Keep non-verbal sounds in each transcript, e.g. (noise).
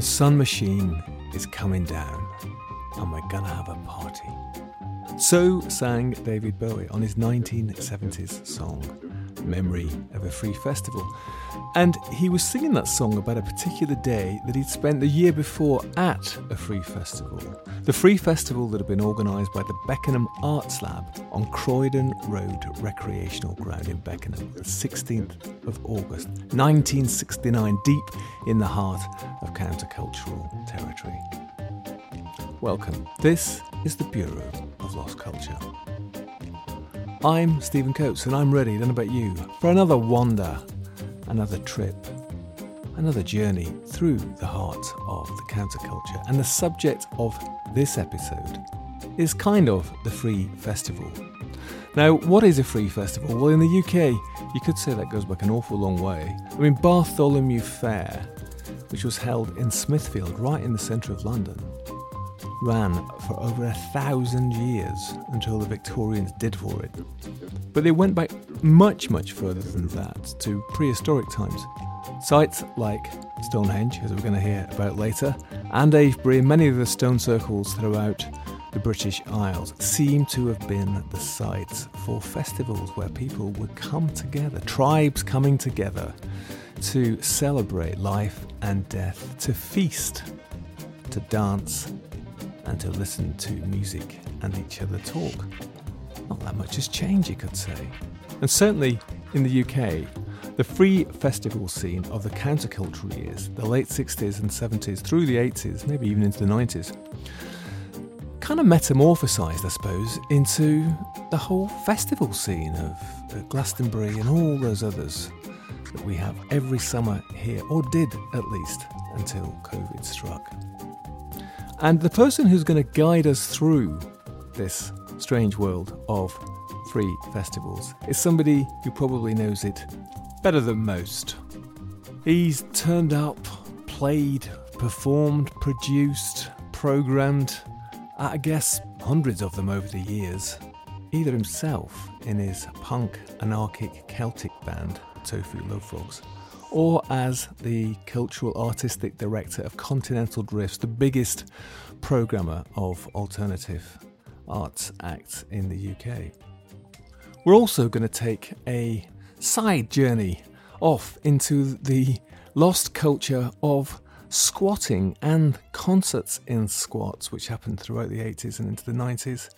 The sun machine is coming down, and we're gonna have a party. So sang David Bowie on his 1970s song, Memory of a Free Festival. And he was singing that song about a particular day that he'd spent the year before at a free festival. The free festival that had been organised by the Beckenham Arts Lab on Croydon Road Recreational Ground in Beckenham, the 16th of August, 1969, deep in the heart of countercultural territory. Welcome. This is the Bureau of Lost Culture. I'm Stephen Coates and I'm ready, don't about you, for another wander another trip, another journey through the heart of the counterculture. And the subject of this episode is kind of the Free Festival. Now, what is a free festival? Well, in the UK, you could say that goes back an awful long way. I mean, Bartholomew Fair, which was held in Smithfield, right in the centre of London, ran for over a thousand years until the Victorians did for it. But they went back much, much further than that to prehistoric times. Sites like Stonehenge, as we're going to hear about later, and Avebury, many of the stone circles throughout the British Isles seem to have been the sites for festivals where people would come together, tribes coming together to celebrate life and death, to feast, to dance, and to listen to music and each other talk. Not that much has changed, you could say. And certainly in the UK, the free festival scene of the countercultural years, the late 60s and 70s through the 80s, maybe even into the 90s, kind of metamorphosized, I suppose, into the whole festival scene of Glastonbury and all those others that we have every summer here, or did at least until COVID struck. And the person who's going to guide us through this strange world of free festivals is somebody who probably knows it better than most. He's turned up, played, performed, produced, programmed, I guess hundreds of them over the years, either himself in his punk anarchic Celtic band Tofu Love Frogs, or as the cultural artistic director of Continental Drifts, the biggest programmer of alternative arts acts in the UK. We're also going to take a side journey off into the lost culture of squatting and concerts in squats, which happened throughout the 80s and into the 90s,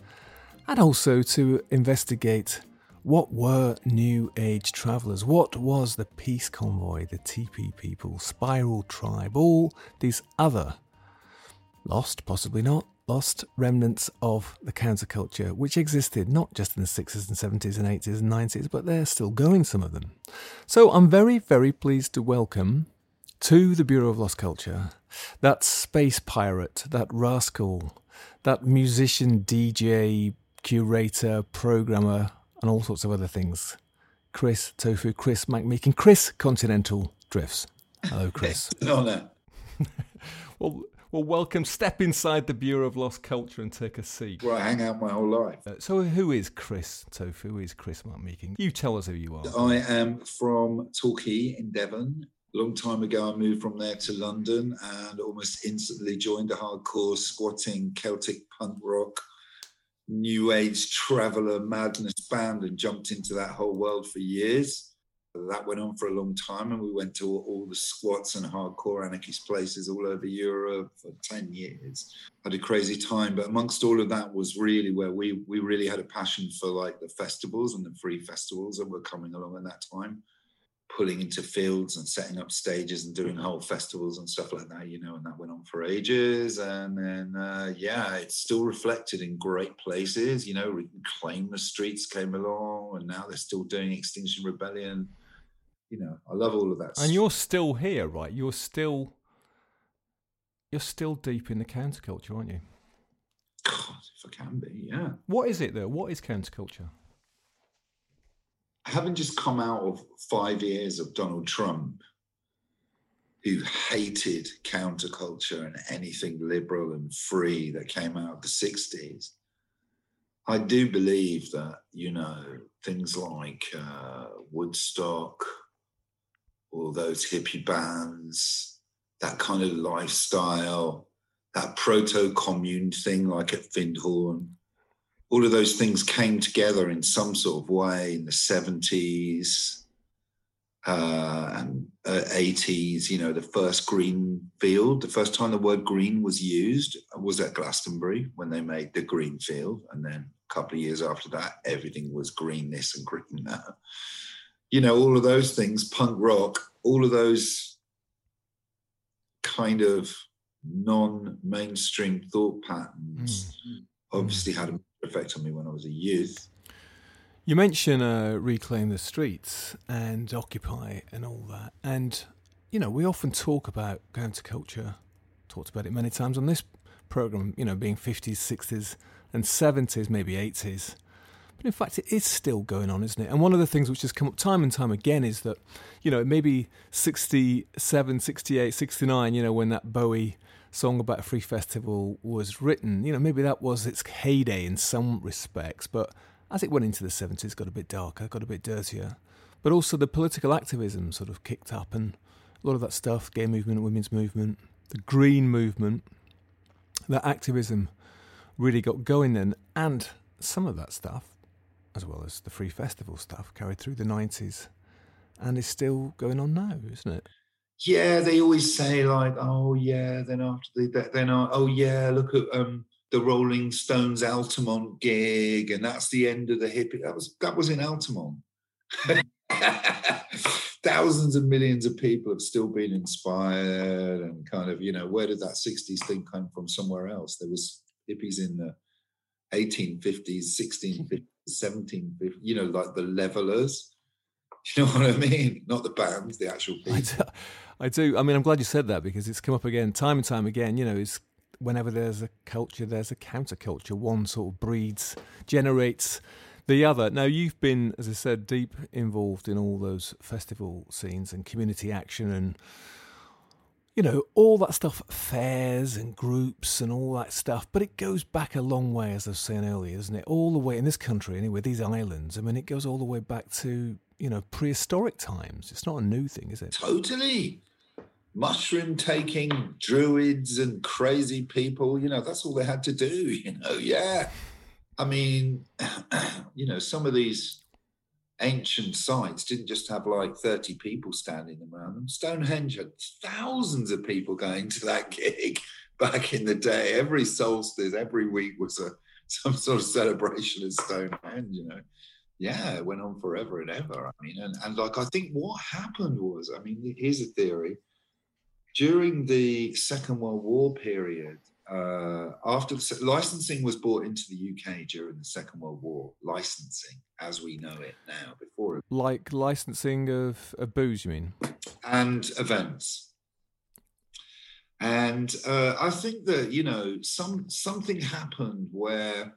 and also to investigate what were New Age travellers, what was the Peace Convoy, the TP people, Spiral Tribe, all these other lost, possibly not, lost remnants of the counterculture, which existed not just in the 60s and 70s and 80s and 90s, but they're still going, some of them. So I'm very, very pleased to welcome to the Bureau of Lost Culture that space pirate, that rascal, that musician, DJ, curator, programmer, and all sorts of other things. Chris Tofu, Chris McMeekin, Chris Continental Drifts. Hello, Chris. (laughs) Honour. (laughs) well, well, welcome. Step inside the Bureau of Lost Culture and take a seat. Where I hang out my whole life. Uh, so, who is Chris Tofu? Who is Chris McMeekin? You tell us who you are. I am from Torquay in Devon. A long time ago, I moved from there to London and almost instantly joined a hardcore squatting Celtic punk rock, new age traveller madness band and jumped into that whole world for years that went on for a long time and we went to all, all, the squats and hardcore anarchist places all over Europe for 10 years. Had a crazy time, but amongst all of that was really where we we really had a passion for like the festivals and the free festivals that were coming along at that time, pulling into fields and setting up stages and doing whole festivals and stuff like that, you know, and that went on for ages. And then, uh, yeah, it's still reflected in great places, you know, Reclaim the Streets came along and now they're still doing Extinction Rebellion you know, I love all of that. And you're still here, right? You're still you're still deep in the counterculture, aren't you? God, if I can be, yeah. What is it though? What is counterculture? Having just come out of five years of Donald Trump, who hated counterculture and anything liberal and free that came out of the 60s, I do believe that, you know, things like uh, Woodstock, all those hippie bands, that kind of lifestyle, that proto commune thing like at Findhorn. All of those things came together in some sort of way in the 70s uh, and uh, 80s. You know, the first green field, the first time the word green was used was at Glastonbury when they made the green field. And then a couple of years after that, everything was green this and green that. You know, all of those things, punk rock, all of those kind of non-mainstream thought patterns mm. obviously had an effect on me when I was a youth. You mention uh, reclaim the streets and occupy and all that, and you know we often talk about counterculture. Talked about it many times on this program. You know, being fifties, sixties, and seventies, maybe eighties. But in fact, it is still going on, isn't it? And one of the things which has come up time and time again is that, you know, maybe 67, 68, 69, you know, when that Bowie song about a free festival was written, you know, maybe that was its heyday in some respects. But as it went into the 70s, it got a bit darker, got a bit dirtier. But also the political activism sort of kicked up and a lot of that stuff, gay movement, women's movement, the green movement, that activism really got going then. And some of that stuff as well as the free festival stuff, carried through the 90s and is still going on now, isn't it? Yeah, they always say like, oh yeah, then after the then oh yeah, look at um the Rolling Stones Altamont gig, and that's the end of the hippie. That was that was in Altamont. (laughs) Thousands and millions of people have still been inspired, and kind of you know where did that '60s thing come from? Somewhere else. There was hippies in the 1850s, 1650s, 1750s, you know, like the levelers. (laughs) You know what I mean? Not the bands, the actual people. I do, I mean, I'm glad you said that because it's come up again, time and time again. You know, it's whenever there's a culture, there's a counterculture. One sort of breeds, generates the other. Now, you've been, as I said, deep involved in all those festival scenes and community action and you know, all that stuff, fairs and groups and all that stuff, but it goes back a long way, as I was saying earlier, isn't it? All the way in this country, anyway, these islands. I mean, it goes all the way back to, you know, prehistoric times. It's not a new thing, is it? Totally. Mushroom taking druids and crazy people, you know, that's all they had to do, (laughs) you know, yeah. I mean, (clears throat) you know, some of these ancient sites didn't just have like 30 people standing around them. Stonehenge had thousands of people going to that (laughs) gig back in the day. Every solstice, every week was a (laughs) some sort of celebration at Stonehenge, you know. Yeah, it went on forever and ever. I mean, and, and like I think what happened was, I mean, here's a theory. During the Second World War period, uh, after the, licensing was brought into the UK during the Second World War, licensing as we know it now. Before it, like licensing of, of booze, you mean? And events. And uh, I think that you know some something happened where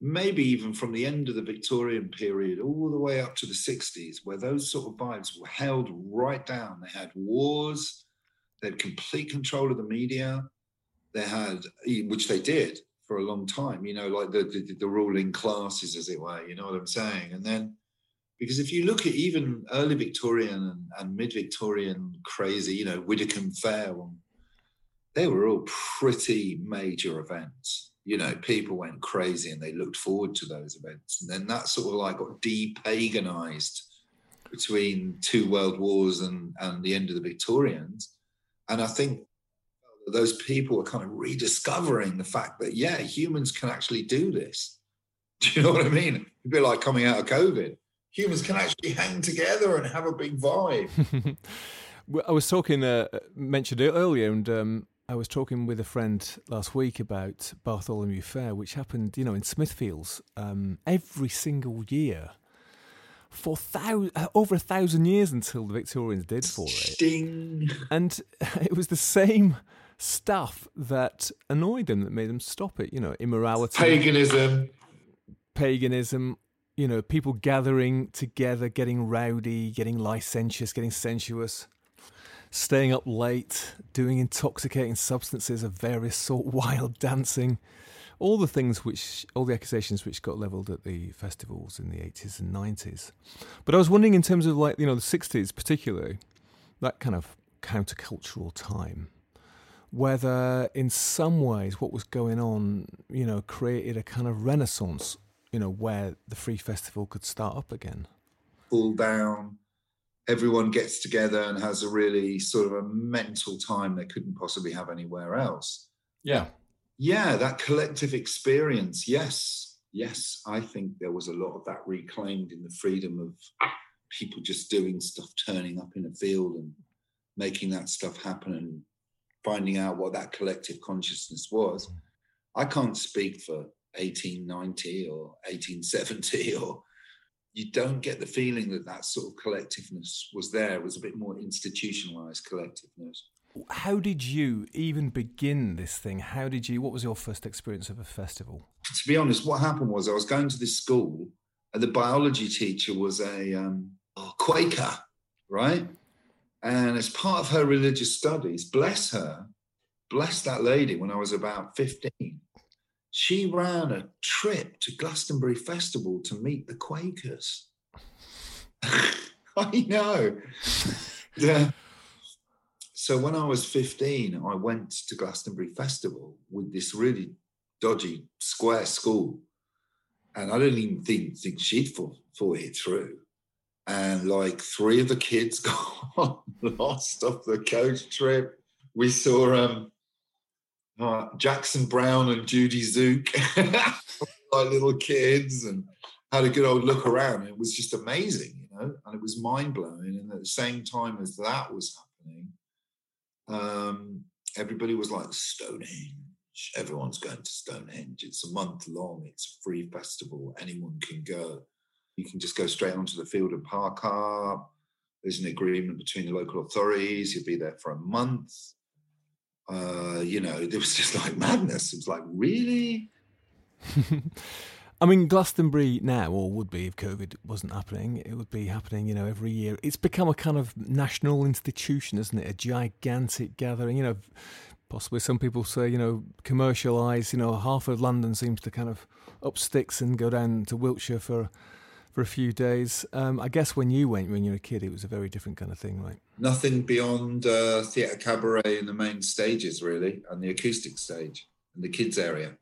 maybe even from the end of the Victorian period all the way up to the 60s, where those sort of vibes were held right down. They had wars, they had complete control of the media they had, which they did for a long time, you know, like the, the, the ruling classes, as it were, you know what I'm saying? And then, because if you look at even early Victorian and, and mid Victorian crazy, you know, Widdicombe Fair, um, they were all pretty major events. You know, people went crazy and they looked forward to those events. And then that sort of like got de-paganized between two world wars and, and the end of the Victorians. And I think those people are kind of rediscovering the fact that yeah, humans can actually do this. (laughs) Do you know what I mean? It'd be like coming out of COVID. Humans can actually hang together and have a big vibe. (laughs) I was talking, uh, mentioned it earlier, and um, I was talking with a friend last week about Bartholomew Fair, which happened, you know, in Smithfields um, every single year for thou- uh, over a thousand years until the Victorians did for it. Sting. And (laughs) it was the same stuff that annoyed them that made them stop it. You know, immorality, paganism, paganism. You know, people gathering together, getting rowdy, getting licentious, getting sensuous, staying up late, doing intoxicating substances of various sort, (laughs) wild dancing, all the things which, all the accusations which got levelled at the festivals in the 80s and 90s. But I was wondering, in terms of like, you know, the 60s particularly, that kind of countercultural time, whether in some ways what was going on, you know, created a kind of renaissance, you know, where the Free Festival could start up again. Cool down. Everyone gets together and has a really sort of a mental time they couldn't possibly have anywhere else. Yeah. Yeah, that collective experience. Yes. Yes. I think there was a lot of that reclaimed in the freedom of people just doing stuff, turning up in a field and making that stuff happen and finding out what that collective consciousness was. I can't speak for 1890 or 1870 (laughs) or you don't get the feeling that that sort of collectiveness was there. It was a bit more institutionalized collectiveness. How did you even begin this thing? How did you, what was your first experience of a festival? To be honest, what happened was I was going to this school and the biology teacher was a um, Quaker, right? And as part of her religious studies, bless her, bless that lady when I was about 15, she ran a trip to Glastonbury Festival to meet the Quakers. (laughs) I know. (laughs) yeah. So when I was 15, I went to Glastonbury Festival with this really dodgy square school. And I don't even think, think she'd thought it through and like three of the kids (laughs) got lost off the coach trip. We saw um, uh, Jackson Browne and Judie Tzuke, (laughs) like little kids, and had a good old look around. It was just amazing, you know, and it was mind blowing. And at the same time as that was happening, um, everybody was like Stonehenge. Everyone's going to Stonehenge. It's a month long. It's a free festival. Anyone can go. You can just go straight onto the field and park up. There's an agreement between the local authorities. You'll be there for a month. Uh, you know, (laughs) it was just like madness. It was like, really? (laughs) I mean, Glastonbury now, or would be if COVID wasn't happening, it would be happening, you know, every year. It's become a kind of national institution, isn't it? A gigantic gathering, you know, possibly some people say, you know, commercialise, you know, half of London seems to kind of up sticks and go down to Wiltshire for for a few days. Um, I guess when you went when you were a kid, it was a very different kind of thing, right? Nothing beyond uh, theatre cabaret and the main stages, really, and the acoustic stage and the kids area.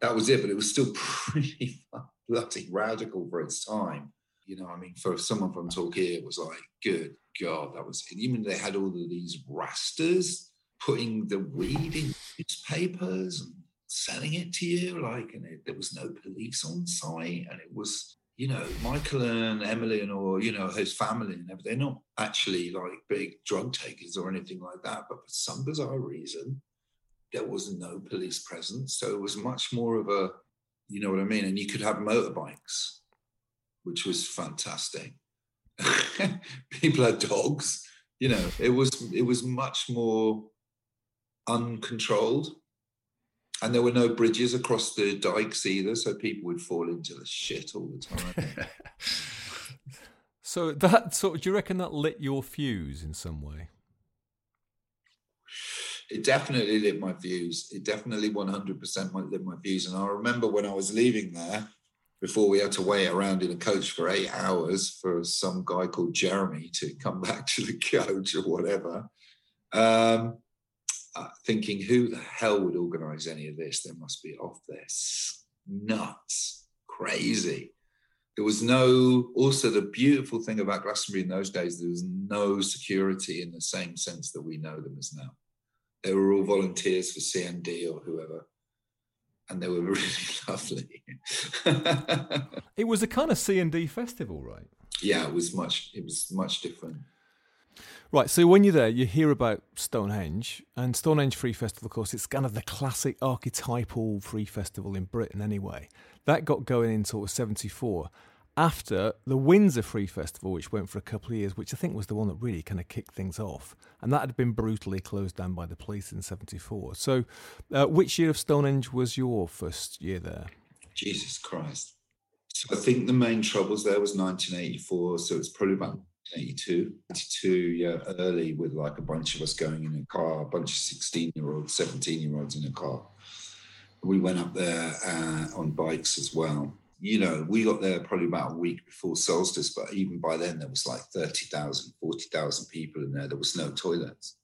That was it, but it was still (laughs) pretty bloody radical for its time. You know, I mean, for someone from Torquay, it was like, good God, that was. Even they had all of these rastas putting the weed in newspapers and selling it to you, like, and it, there was no police on site, and it was you know, Michael and Emily and or, you know, his family and everything, they're not actually like big drug takers or anything like that. But for some bizarre reason, there was no police presence. So it was much more of a, you know what I mean? And you could have motorbikes, which was fantastic. (laughs) People had dogs, you know, it was it was much more uncontrolled and there were no bridges across the dikes either, so people would fall into the shit all the time. (laughs) so that sort of, do you reckon that lit your fuse in some way? It definitely lit my views. It definitely 100% lit my views. And I remember when I was leaving there, before we had to wait around in a coach for eight hours for some guy called Jeremy to come (laughs) back to the coach or whatever. Um, uh, thinking, who the hell would organize any of this? They must be off this nuts, crazy. There was no, also the beautiful thing about Glastonbury in those days, there was no security in the same sense that we know them as now. They were all volunteers for CND or whoever. And they were (laughs) really lovely. (laughs) it was a kind of CND festival, right? Yeah, it was much. It was much different. Right, so when you're there, you hear about Stonehenge, and Stonehenge Free Festival, of course, it's kind of the classic archetypal free festival in Britain anyway. That got going in sort of 74 after the Windsor Free Festival, which went for a couple of years, which I think was the one that really kind of kicked things off. And that had been brutally closed down by the police in 74. So, uh, which year of Stonehenge was your first year there? Jesus Christ. So I think the main troubles there was 1984. So it's probably about 82, 82, yeah, early with like a bunch of us going in a car, a bunch of 16 year olds, 17 year olds in a car. We went up there uh, on bikes as well. You know, we got there probably about a week before solstice, but even by then there was like 30,000, 40,000 people in there. There was no toilets.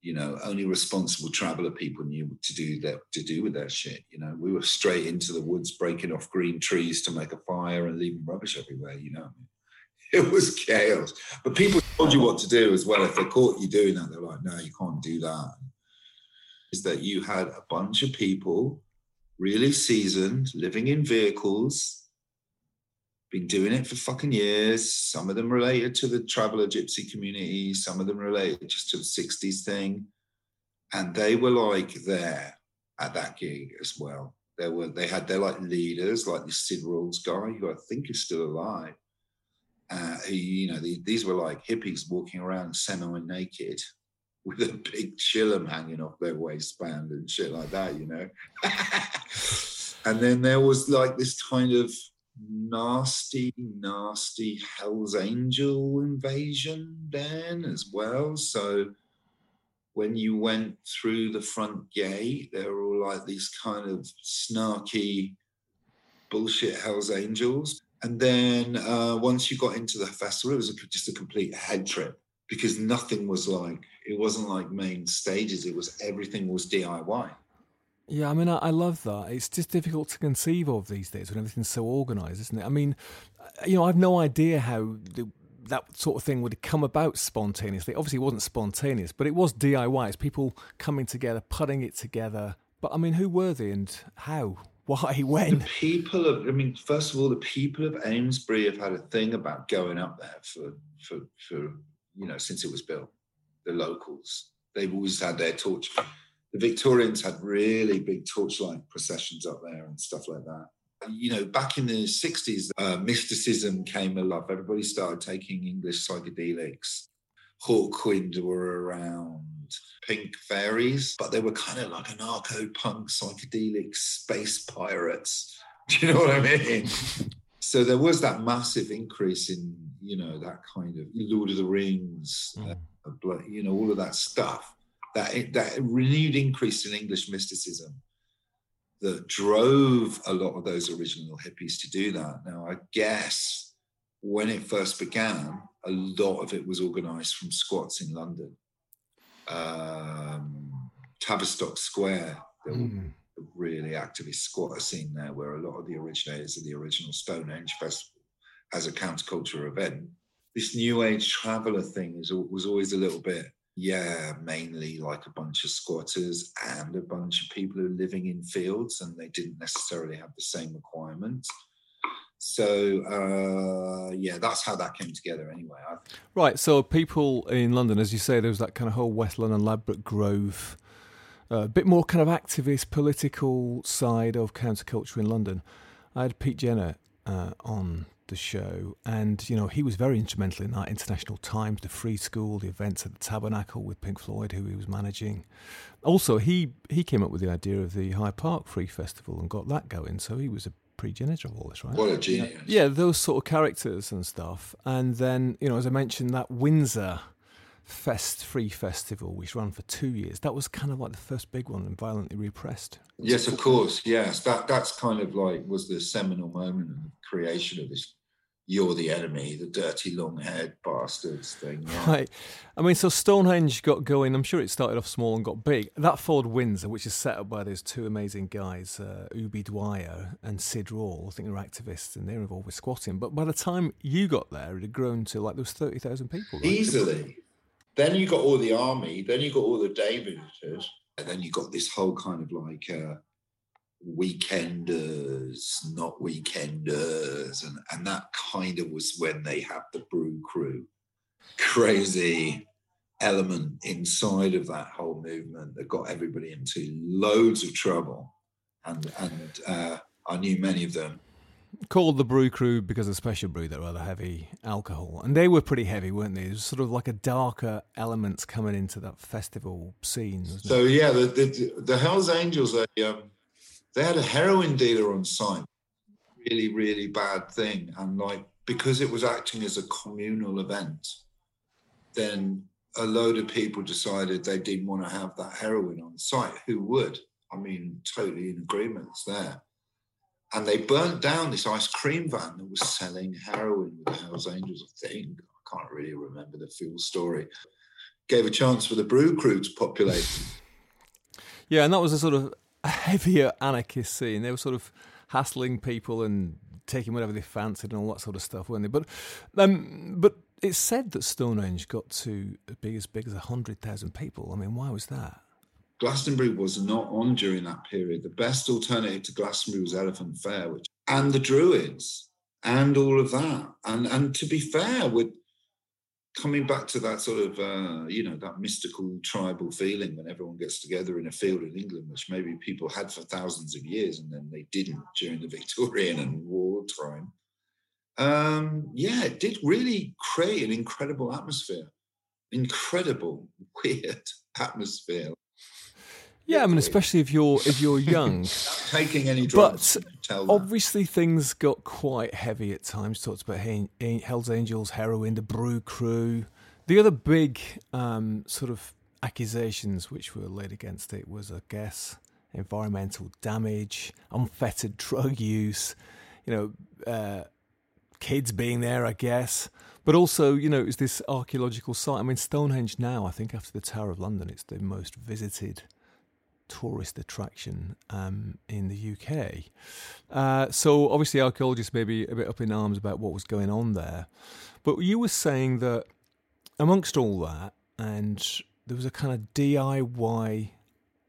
You know, only responsible traveler people knew what to do that to do with their shit. You know, we were straight into the woods, breaking off green trees to make a fire and leaving rubbish everywhere. You know, (laughs) it was chaos. But people told you what to do as well. If they caught you doing that, they're like, "No, you can't do that." Is that you had a bunch of people really seasoned, living in vehicles, been doing it for fucking years. Some of them related to the traveler gypsy community, some of them related just to the 60s thing. And they were like there at that gig as well. They were they had their like leaders, like this Sid Rawls guy, who I think is still alive. Uh, who, you know, the, these were like hippies walking around semi-naked with a big chillum hanging off their waistband and shit like that, you know. (laughs) and then there was like this kind of nasty, nasty Hell's Angel invasion then as well. So when you went through the front gate, there were all like these kind of snarky bullshit Hell's Angels. And then uh, once you got into the festival, it was a, just a complete head trip because nothing was like it wasn't like main stages it was everything was diy yeah i mean I, I, love that. It's just difficult to conceive of these days when everything's so organized isn't it? I mean you know i've no idea how the, that sort of thing would come about spontaneously. Obviously it wasn't spontaneous but it was diy it's people coming together putting it together. But i mean who were they and how? (laughs) Why? When? The people of i mean first of all the people of amesbury have had a thing about going up there for for for you know, since it was built. The locals, they've always had their torch. The Victorians had really big torchlight processions up there and stuff like that. You know, back in the 60s, uh, mysticism came alive. Everybody started taking English psychedelics. Hawkwind were around, Pink Fairies, but they were kind of like anarcho punk psychedelic space pirates. (laughs) Do you know what I mean? So there was that massive increase in you know that kind of Lord of the Rings, mm. uh, you know all of that stuff. That that renewed increase in English mysticism that drove a lot of those original hippies to do that. Now I guess when it first began, a lot of it was organised from squats in London. Um, Tavistock Square, there mm. were really activist squatter scene there, where a lot of the originators of the original Stonehenge Festival as a counterculture event. This new age traveler thing is, was always a little bit, yeah, mainly like a bunch of squatters and a bunch of people who are living in fields and they didn't necessarily have the same requirements. So uh, yeah, that's how that came together. Anyway, right. So people in London, as you say, there was that kind of whole West London Ladbroke Grove, a bit more kind of activist, political side of counterculture in London. I had Pete Jenner uh, on the show, and you know he was very instrumental in that. International Times, the Free School, the events at the Tabernacle with Pink Floyd, who he was managing. Also, he he came up with the idea of the Hyde Park Free Festival and got that going. So he was a pre-genius of all this, right? What a genius! Yeah, those sort of characters and stuff. And then you know, as I mentioned, that Windsor. Fest Free Festival, which ran for two years. That was kind of like the first big one and violently repressed. Yes, of course. Yes, that that's kind of like was the seminal moment of the creation of this you're the enemy, the dirty long haired bastards thing. Yeah. Right. I mean, so Stonehenge got going. I'm sure it started off small and got big. That Ford Windsor, which is set up by those two amazing guys, uh, Ubi Dwyer and Sid Rawle, I think they're activists and they're involved with squatting. But by the time you got there, it had grown to like there was 30,000 people. Right? Easily. Then you got all the army, then you got all the Daviders, and then you got this whole kind of like. Uh, weekenders, not weekenders, and, and that kind of was when they had the brew crew. Crazy element inside of that whole movement that got everybody into loads of trouble. And and uh, I knew many of them. Called the brew crew because of special brew that rather heavy alcohol, and they were pretty heavy, weren't they? It was sort of like a darker elements coming into that festival scene. So it? yeah, the, the, the Hell's Angels, they um, they had a heroin dealer on site. Really, really bad thing. And like, because it was acting as a communal event, then a load of people decided they didn't want to have that heroin on site. Who would? I mean, totally in agreements there. And they burnt down this ice cream van that was selling heroin with the Hells Angels, I think. I can't really remember the full story. Gave a chance for the brew crew to populate. Yeah, and that was a sort of heavier anarchist scene. They were sort of hassling people and taking whatever they fancied and all that sort of stuff, weren't they? But, um, but it's said that Stonehenge got to be as big as hundred thousand people. I mean, why was that? Glastonbury was not on during that period. The best alternative to Glastonbury was Elephant Fair, which and the Druids and all of that. And and to be fair, with coming back to that sort of uh, you know that mystical tribal feeling when everyone gets together in a field in England, which maybe people had for thousands of years and then they didn't during the (laughs) Victorian and war time. Um, yeah, it did really create an incredible atmosphere, incredible (laughs) weird atmosphere. Yeah, I mean, especially if you're if you're young, (laughs) taking any drugs. But obviously, things got quite heavy at times. Talked about Hell's Angels, heroin, the Brew Crew. The other big um, sort of accusations which were laid against it was, I guess, environmental damage, unfettered drug use. You know, uh, kids being there, I guess. But also, you know, it's this archaeological site. I mean, Stonehenge now, I think after the Tower of London, it's the most visited tourist attraction um, in the UK. Uh, so obviously, archaeologists may be a bit up in arms about what was going on there. But you were saying that amongst all that, and there was a kind of DIY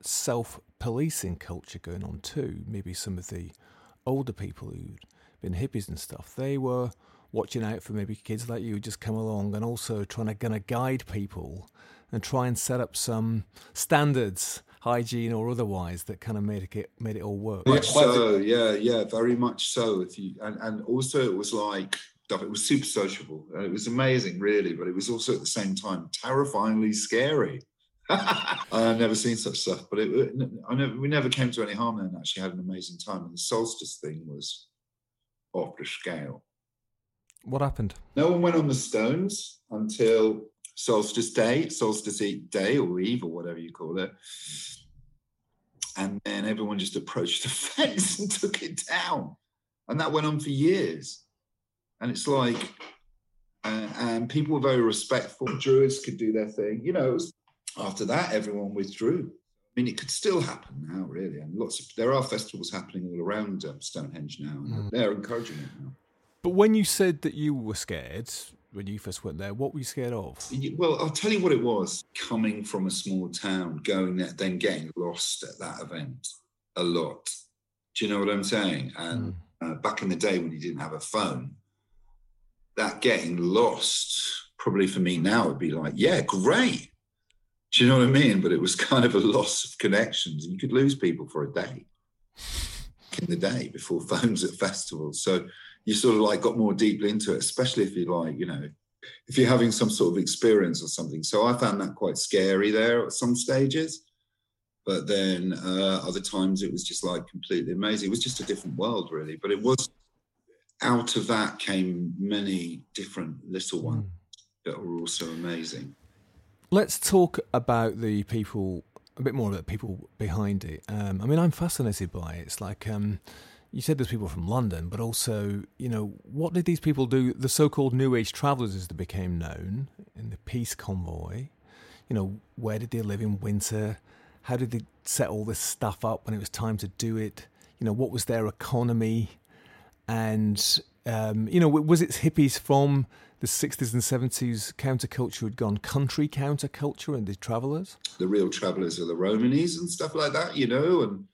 self policing culture going on too. Maybe some of the older people who'd been hippies and stuff, they were watching out for maybe kids like you who just come along and also trying to kind of guide people and try and set up some standards hygiene or otherwise that kind of made it made it all work. Much so, yeah, yeah, very much so. If you and, and also it was like stuff. it was super sociable. It was amazing, really, but it was also at the same time terrifyingly scary. (laughs) I've never seen such stuff, but it, I never, we never came to any harm and actually had an amazing time. And the solstice thing was off the scale. What happened? No one went on the stones until solstice day, solstice day or eve or whatever you call it. And then everyone just approached the (laughs) fence and took it down. And that went on for years. And it's like, uh, and people were very respectful. Druids could do their thing. You know, was, after that, everyone withdrew. I mean, it could still happen now, really. And lots of there are festivals happening all around um, Stonehenge now, and mm. they're encouraging it now. But when you said that you were scared, when you first went there? What were you scared of? Well, I'll tell you what it was. Coming from a small town, going there, then getting lost at that event a lot. Do you know what I'm saying? And mm. uh, back in the day when you didn't have a phone, that getting lost probably for me now would be like, yeah, great. Do you know what I mean? But it was (laughs) kind of a loss of connections. You could lose people for a day in the day before (laughs) phones at festivals. So you sort of like got more deeply into it, especially if you like, you know, if you're having some sort of experience or something. So I found that quite scary there at some stages. But then uh, other times it was just like completely amazing. It was just a different world, really. But it was out of that came many different little ones mm. that were also amazing. Let's talk about the people, a bit more about the people behind it. Um, I mean, I'm fascinated by it. It's like, um, you said there's people from London, but also, you know, what did these people do? The so-called New Age travelers, as they became known in the peace convoy. You know, where did they live in winter? How did they set all this stuff up when it was time to do it? You know, what was their economy? And um, you know, was it hippies from the 60s and 70s counterculture had gone country counterculture and the travelers? The real travelers are the Romanies and stuff like that, you know, and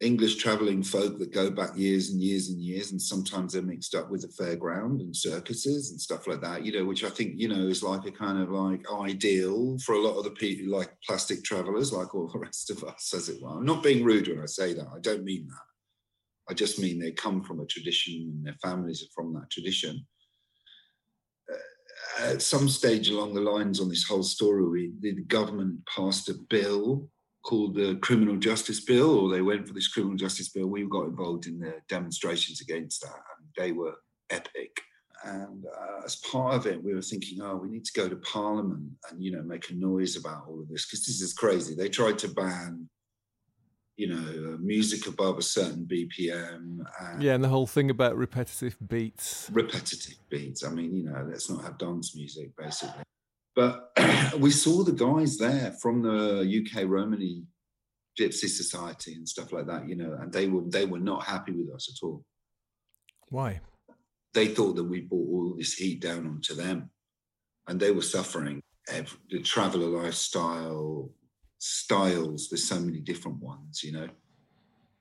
English traveling folk that go back years and years and years, and sometimes they're mixed up with the fairground and circuses and stuff like that, you know, which I think, you know, is like a kind of like ideal for a lot of the people, like plastic travelers, like all the rest of us, as it were. I'm not being rude when I say that. I don't mean that. I just mean they come from a tradition and their families are from that tradition. Uh, at some stage along the lines on this whole story, we, the government passed a bill called the Criminal Justice Bill, or they went for this Criminal Justice Bill. We got involved in the demonstrations against that, and they were epic. And uh, as part of it, we were thinking, oh, we need to go to Parliament and you know make a noise about all of this because this is crazy. They tried to ban, you know, music above a certain BPM. And yeah, and the whole thing about repetitive beats. Repetitive beats. I mean, you know, let's not have dance music, basically. But (clears throat) we saw the guys there from the UK Romany Gypsy Society and stuff like that, you know, and they were they were not happy with us at all. Why? They thought that we brought all this heat down onto them, and they were suffering. The traveler lifestyle, styles. There's so many different ones, you know.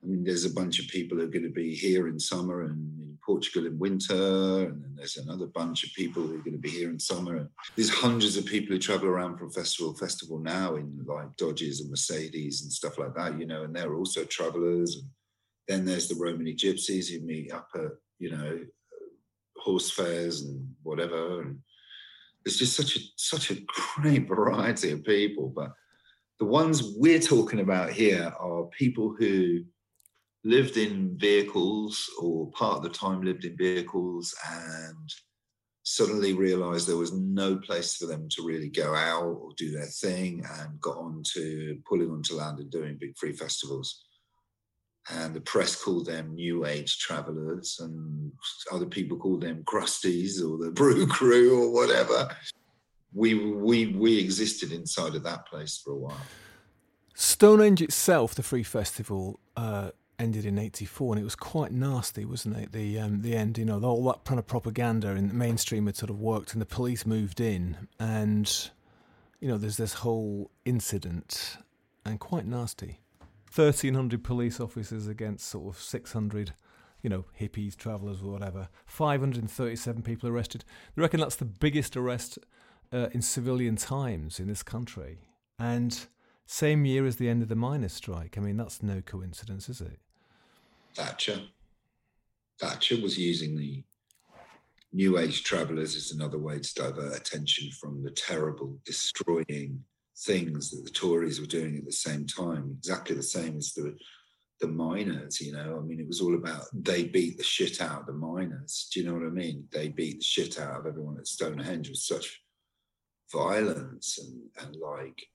I mean, there's a bunch of people who are going to be here in summer and in Portugal in winter, and then there's another bunch of people who are going to be here in summer. There's hundreds of people who travel around from festival to festival now in like Dodges and Mercedes and stuff like that, you know, and they're also travelers. And then there's the Romany Gypsies who meet up at, you know, horse fairs and whatever. And there's just such a such a great (laughs) variety of people, but the ones we're talking about here are people who lived in vehicles or part of the time lived in vehicles and suddenly realized there was no place for them to really go out or do their thing and got on to pulling onto land and doing big free festivals. And the press called them new age travelers and other people called them crusties or the brew crew or whatever we we we existed inside of that place for a while. Stonehenge itself, the free festival, uh, ended in '84, and it was quite nasty, wasn't it? The um, the end, you know, all that kind of propaganda in the mainstream had sort of worked, and the police moved in, and you know, there's this whole incident, and quite nasty. 1,300 police officers against sort of 600 you know, hippies, travellers, whatever. 537 people arrested. They reckon that's the biggest arrest uh, in civilian times in this country. And same year as the end of the miners' strike. I mean, that's no coincidence, is it? Thatcher. Thatcher was using the New Age travellers as another way to divert attention from the terrible, destroying things that the Tories were doing at the same time, exactly the same as the the miners, you know. I mean, it was all about they beat the shit out of the miners. Do you know what I mean? They beat the shit out of everyone at Stonehenge with such violence and, and like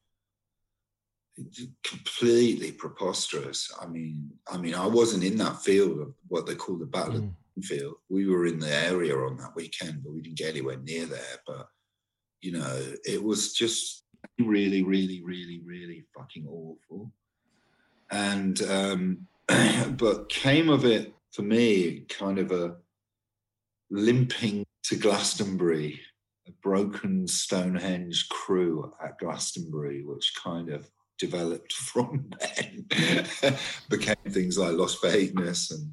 completely preposterous. I mean, I mean, I wasn't in that field of what they call the Battle mm. Field. We were in the area on that weekend, but we didn't get anywhere near there. But you know, it was just really, really, really, really fucking awful. And um, (clears throat) but came of it for me kind of a limping to Glastonbury a broken Stonehenge crew at Glastonbury, which kind of developed (laughs) from then, (laughs) became things like Lost Vagueness and.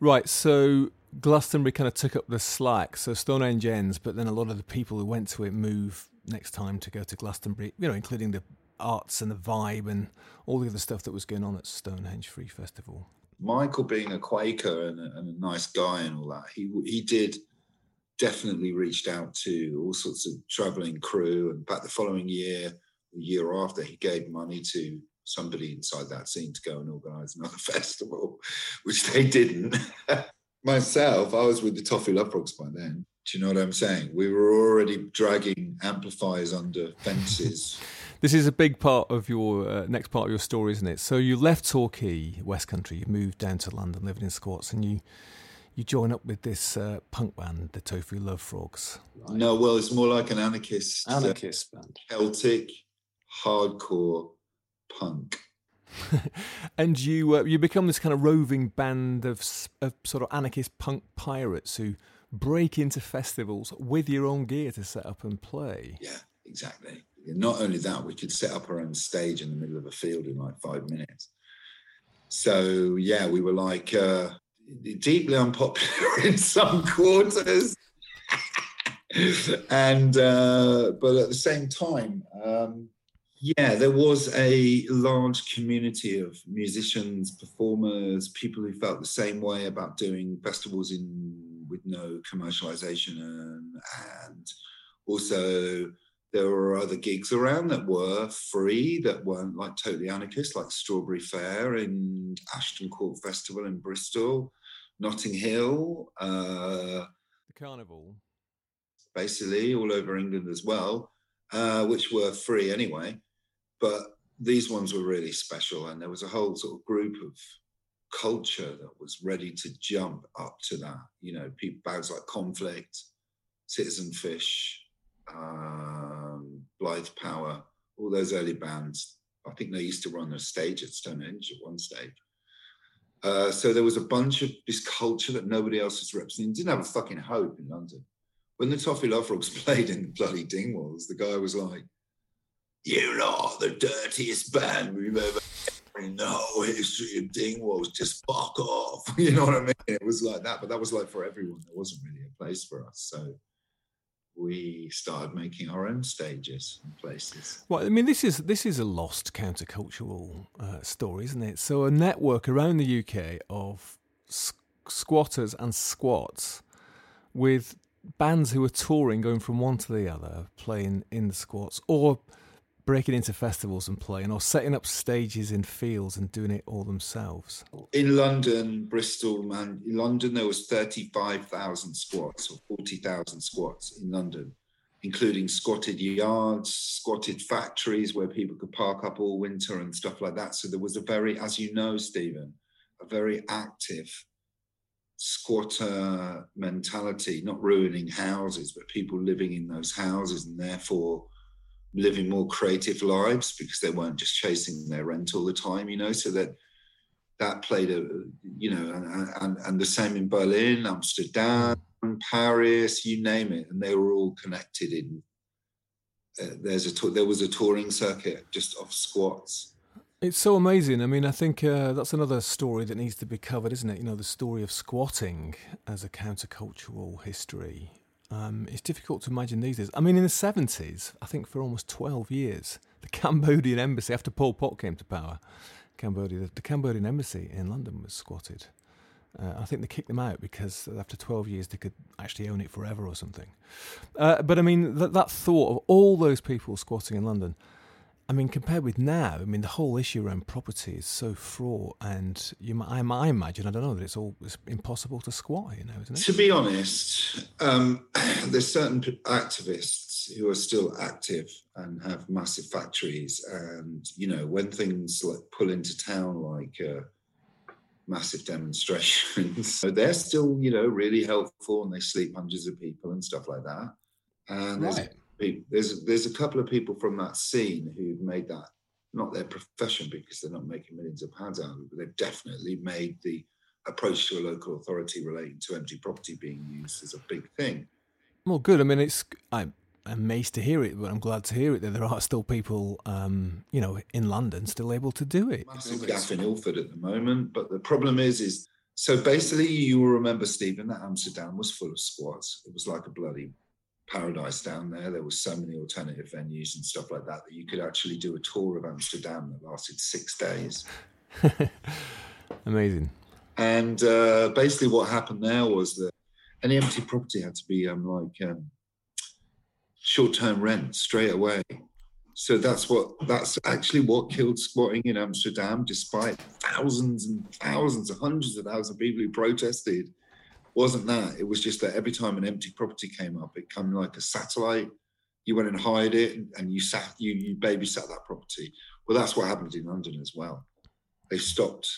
Right, so Glastonbury kind of took up the slack. So Stonehenge ends, but then a lot of the people who went to it move next time to go to Glastonbury, you know, including the arts and the vibe and all the other stuff that was going on at Stonehenge Free Festival. Michael, being a Quaker and a, and a nice guy and all that, he he did definitely reached out to all sorts of traveling crew. And back the following year, the year after, he gave money to somebody inside that scene to go and organize another (laughs) festival, which they didn't. (laughs) Myself, I was with the Tofu Love by then. Do you know what I'm saying? We were already dragging amplifiers under fences. (laughs) this is a big part of your uh, next part of your story, isn't it? So you left Torquay, West Country, you moved down to London, living in squats, and you you join up with this uh, punk band, the Tofu Love Frogs. Right. No, well, it's more like an anarchist, uh, anarchist uh, band, Celtic, hardcore punk. (laughs) and you uh, you become this kind of roving band of, of sort of anarchist punk pirates who break into festivals with your own gear to set up and play. Yeah, exactly. Not only that, we could set up our own stage in the middle of a field in like five minutes. So yeah, we were like uh, deeply unpopular (laughs) in some quarters. (laughs) and uh, but at the same time, um, yeah, there was a large community of musicians, performers, people who felt the same way about doing festivals in with no commercialization, and, and also there were other gigs around that were free that weren't like totally anarchist, like Strawberry Fair and Ashton Court Festival in Bristol, Notting Hill, uh, the Carnival, basically all over England as well, uh, which were free anyway. But these ones were really special, and there was a whole sort of group of culture that was ready to jump up to that. You know, people bands like Conflict, Citizen Fish, um, Blyth Power, all those early bands. I think they used to run a stage at Stonehenge at one stage. Uh, so there was a bunch of this culture that nobody else was representing. Didn't have a fucking hope in London. When the Tofu Love Frogs (laughs) played in bloody Dingwalls, the guy was like, "You are the dirtiest band we've ever in the whole history of Dingwalls. Just fuck off." (laughs) You know what I mean? It was like that, but that was like for everyone. There wasn't really a place for us. So we started making our own stages and places. Well, I mean, this is this is a lost countercultural uh, story, isn't it? So a network around the UK of squatters and squats with bands who are touring, going from one to the other, playing in the squats, or breaking into festivals and playing or setting up stages in fields and doing it all themselves? In london bristol man in london there was 35000 squats or 40000 squats in london including squatted yards squatted factories where people could park up all winter and stuff like that. So there was a very as you know stephen a very active squatter mentality not ruining houses but people living in those houses and therefore living more creative lives because they weren't just chasing their rent all the time, you know, so that that played a, you know, and, and, and the same in Berlin, Amsterdam, Paris, you name it, and they were all connected in. Uh, there's a there was a touring circuit just off squats. It's so amazing. I mean, I think uh, that's another story that needs to be covered, isn't it? You know, the story of squatting as a countercultural history um, it's difficult to imagine these days. I mean, in the 70s, I think for almost 12 years, the (laughs) Cambodian embassy, after Pol Pot came to power, Cambodia, the, Cambodian embassy in London was squatted. Uh, I think they kicked them out because after 12 years they could actually own it forever or something. Uh, but I mean, that, that thought of all those people squatting in London, I mean, compared with now, I mean, the whole issue around property is so fraught, and you, I, I imagine, I don't know, that it's all it's impossible to squat, you know, isn't it? To be honest, um, (clears throat) there's certain activists who are still active and have massive factories, and you know, when things like pull into town, like uh, massive demonstrations, (laughs) so they're still, you know, really helpful, and they sleep hundreds of people and stuff like that. And right people. There's there's a couple of people from that scene who've made that not their profession because they're not making millions of pounds out of it, but they've definitely made the approach to a local authority relating to empty property being used as a big thing. Well, good. I mean, it's I'm amazed to hear it, but I'm glad to hear it that there are still people, um, you know, in London still able to do it. Massive gap in Ilford at the moment, but the problem is, is so basically, you will remember, Stephen, that Amsterdam was full of squats. It was like a bloody paradise down there. There was so many alternative venues and stuff like that that you could actually do a tour of Amsterdam that lasted six days. (laughs) Amazing. And uh, basically, what happened there was that any empty property had to be um, like um, short-term rent straight away. So that's what that's actually what killed squatting in Amsterdam, despite thousands and thousands, hundreds of thousands of people who protested wasn't that. It was just that every time an empty property came up, it came like a satellite. You went and hired it, and you sat you you babysat that property. Well, that's what happened in London as well. They stopped.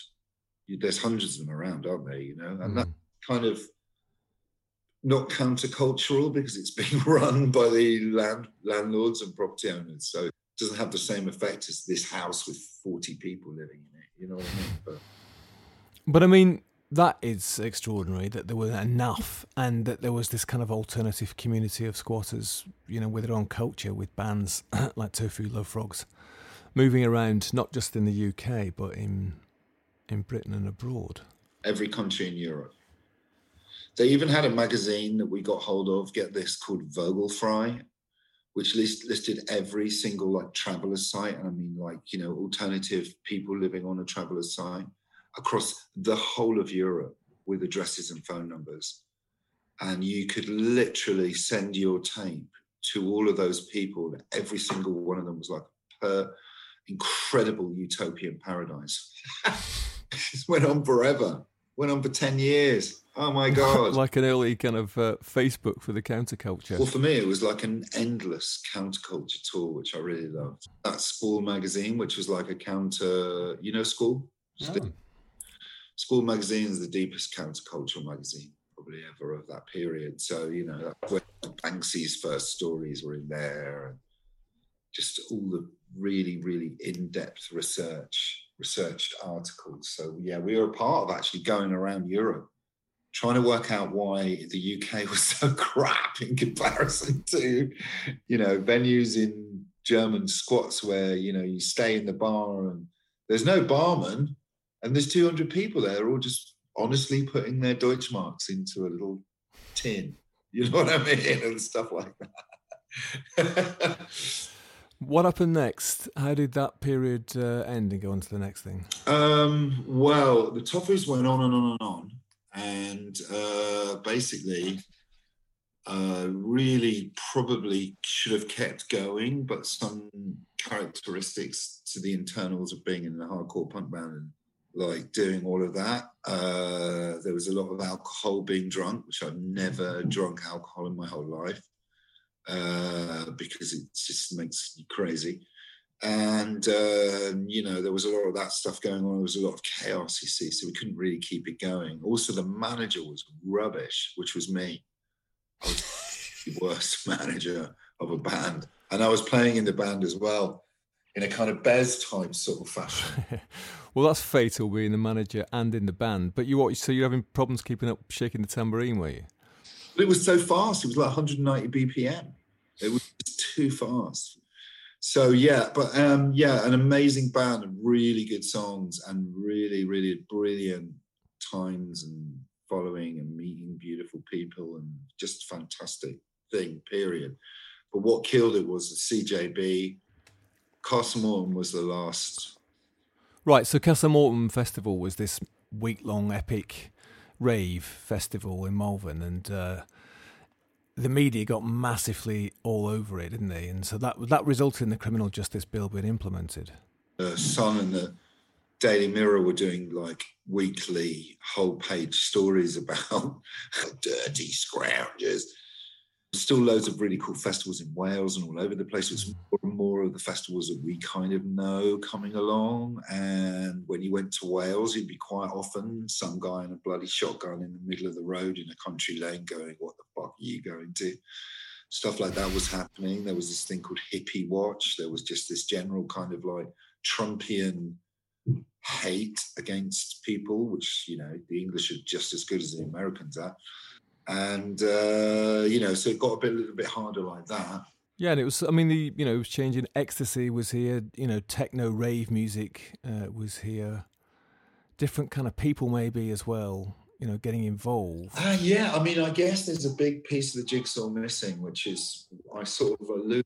There's hundreds of them around, aren't there? You know, and mm. that kind of not countercultural because it's (laughs) being run by the land landlords and property owners. So it doesn't have the same effect as this house with 40 people living in it. You know what I mean? But, but I mean, that is extraordinary that there was enough and that there was this kind of alternative community of squatters, you know, with their own culture, with bands (clears throat) like Tofu Love Frogs moving around not just in the UK but in in Britain and abroad. Every country in Europe. They even had a magazine that we got hold of, get this, called Vogelfrei, which list, listed every single like traveler site. And I mean like, you know, alternative people living on a traveler site across the whole of Europe with addresses and phone numbers. And you could literally send your tape to all of those people. and Every single one of them was like per incredible utopian paradise. (laughs) it went on forever. Went on for 10 years. Oh my (laughs) God. like an early kind of uh, Facebook for the counterculture. Well, for me, it was like an endless counterculture tour, which I really loved. That Squall magazine, which was like a counter, you know, Squall? Oh. Squall magazine is the deepest countercultural magazine probably ever of that period. So, you know, that's where Banksy's first stories were in there and just all the really, really in-depth research, researched articles. So yeah, we were a part of actually going around Europe trying to work out why the UK (laughs) was so crap in comparison to, you know, venues in German squats where, you know, you stay in the bar and there's no barman and there's 200 people there, They're all just honestly putting their Deutschmarks into a little tin. You know what I mean? (laughs) And stuff like that. what happened next? How did that period uh, end and go on to the next thing? Um, well, the Toffees went on and on and on and uh, basically uh, really probably should have kept going, but some characteristics to the internals of being in a hardcore punk band and like doing all of that. Uh, there was a lot of alcohol being drunk, which I've never drunk alcohol in my whole life uh, because it just makes you crazy. And uh, you know there was a lot of that stuff going on. There was a lot of chaos you see so we couldn't really keep it going. Also the manager was rubbish which was me. I was (laughs) the worst (laughs) manager of a band. And i was playing in the band as well in a kind of bez type sort of fashion (laughs) well that's fatal being the manager and in the band but you what so you're having problems keeping up shaking the tambourine were you it was so fast it was like 190 bpm it was too fast so yeah, but um, yeah, an amazing band and really good songs and really, really brilliant times and following and meeting beautiful people and just fantastic thing. Period. But what killed it was the CJB. Castle Morton was the last. Right. So Castle Morton Festival was this week long epic rave festival in Malvern and. Uh, the media got massively all over it, didn't they? And so that that resulted in the criminal justice bill being implemented. The Sun and the Daily Mirror were doing like weekly whole page stories (laughs) about dirty scroungers still loads of really cool festivals in Wales and all over the place. It's mm. more and more of the festivals that we kind of know coming along. And when you went to Wales, you'd be quite often some guy in a bloody shotgun in the middle of the road in a country lane going, What the fuck are you going to? Stuff like that was happening. There was this thing called Hippie Watch. There was just this general kind of like Trumpian hate against people, which, you know, the English are just as good as the Americans are and uh, you know, so it got a bit a little bit harder like that. Yeah, and it was. I mean, the you know, it was changing. Ecstasy was here. You know, techno rave music uh, was here. Different kind of people, maybe as well. You know, getting involved. Uh, yeah, I mean, I guess there's a big piece of the jigsaw missing, which is I sort of alluded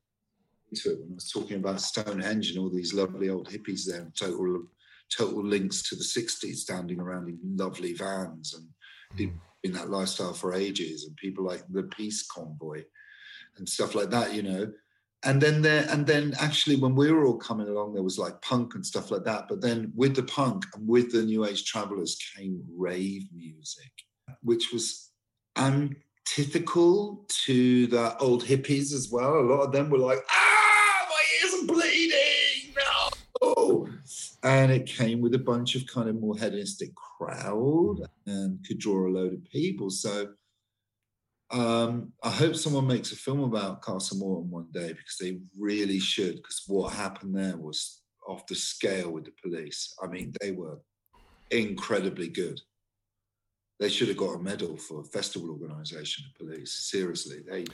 to it when I was talking about Stonehenge and all these lovely old hippies there, and total total links to the '60s, standing around in lovely vans and. Mm in that lifestyle for ages, and people like the Peace Convoy and stuff like that, you know. And then there, and then actually, when we were all coming along, there was like punk and stuff like that. But then with the punk and with the New Age travelers came rave music, which was antithetical to the old hippies as well. A lot of them were like, ah, and it came with a bunch of kind of more hedonistic crowd and could draw a load of people. So um, I hope someone makes a film about Castle Morton one day because they really should. Because what happened there was off the scale with the police. I mean, they were incredibly good. They should have got a medal for festival organisation. The police, seriously, they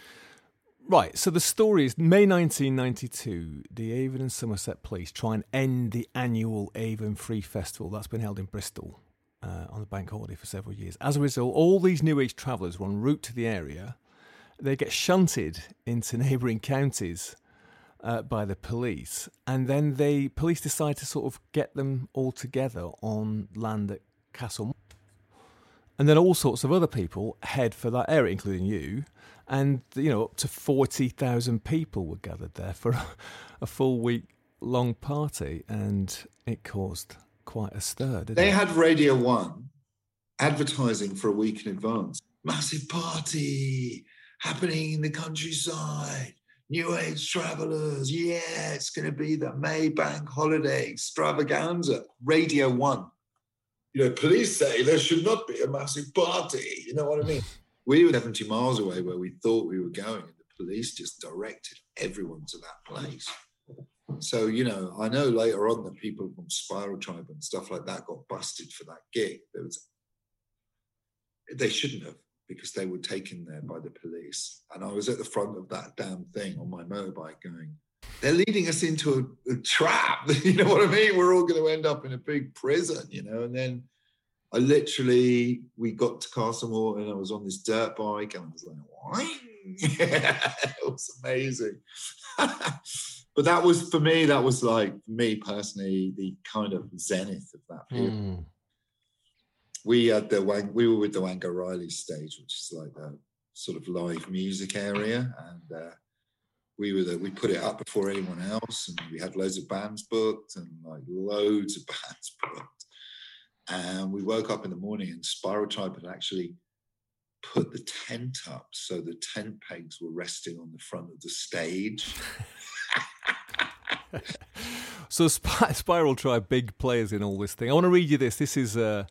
Right, so the story is May 1992, the Avon and Somerset Police try and end the annual Avon Free Festival that's been held in Bristol uh, on the bank holiday for several years. As a result, all these New Age travellers were en route to the area. They get shunted into (laughs) neighbouring counties uh, by the police, and then the police decide to sort of get them all together on land at Castle. And then all sorts of other people head for that area, including you and you know up to forty thousand people were gathered there for a, a, full week long party, and it caused quite a stir. they it? had Radio One, advertising for a week in advance. Massive party happening in the countryside. New Age travelers. Yeah, it's going to be the Maybank holiday extravaganza. Radio One. You know, police say there should not be a massive party. You know what I mean? We were 70 miles away where we thought we were going, and the police just directed everyone to that place. So, you know, I know later on that people from Spiral Tribe and stuff like that got busted for that gig. There was, they shouldn't have because they were taken there by the police. And I was at the front of that damn thing on my motorbike going, they're leading us into a, a trap. (laughs) you know what I mean? We're all going to end up in a big prison, you know? And then I literally, we got to Castlemore and I was on this dirt bike and I was like, why? yeah, (laughs) it was amazing. (laughs) but that was for me, that was like me personally, the kind of zenith of that period. Mm. We had the Wang, we were with the Wanga Riley stage, which is like a sort of live music area, and uh, we were the, we put it up before anyone else, and we had loads of bands booked and like loads of (laughs) bands booked. And we woke up in the morning, and Spiral Tribe had actually put the tent up so the tent pegs were resting on the front of the stage. (laughs) so Sp- Spiral Tribe, big players in all this thing. I want to read you this. This is uh,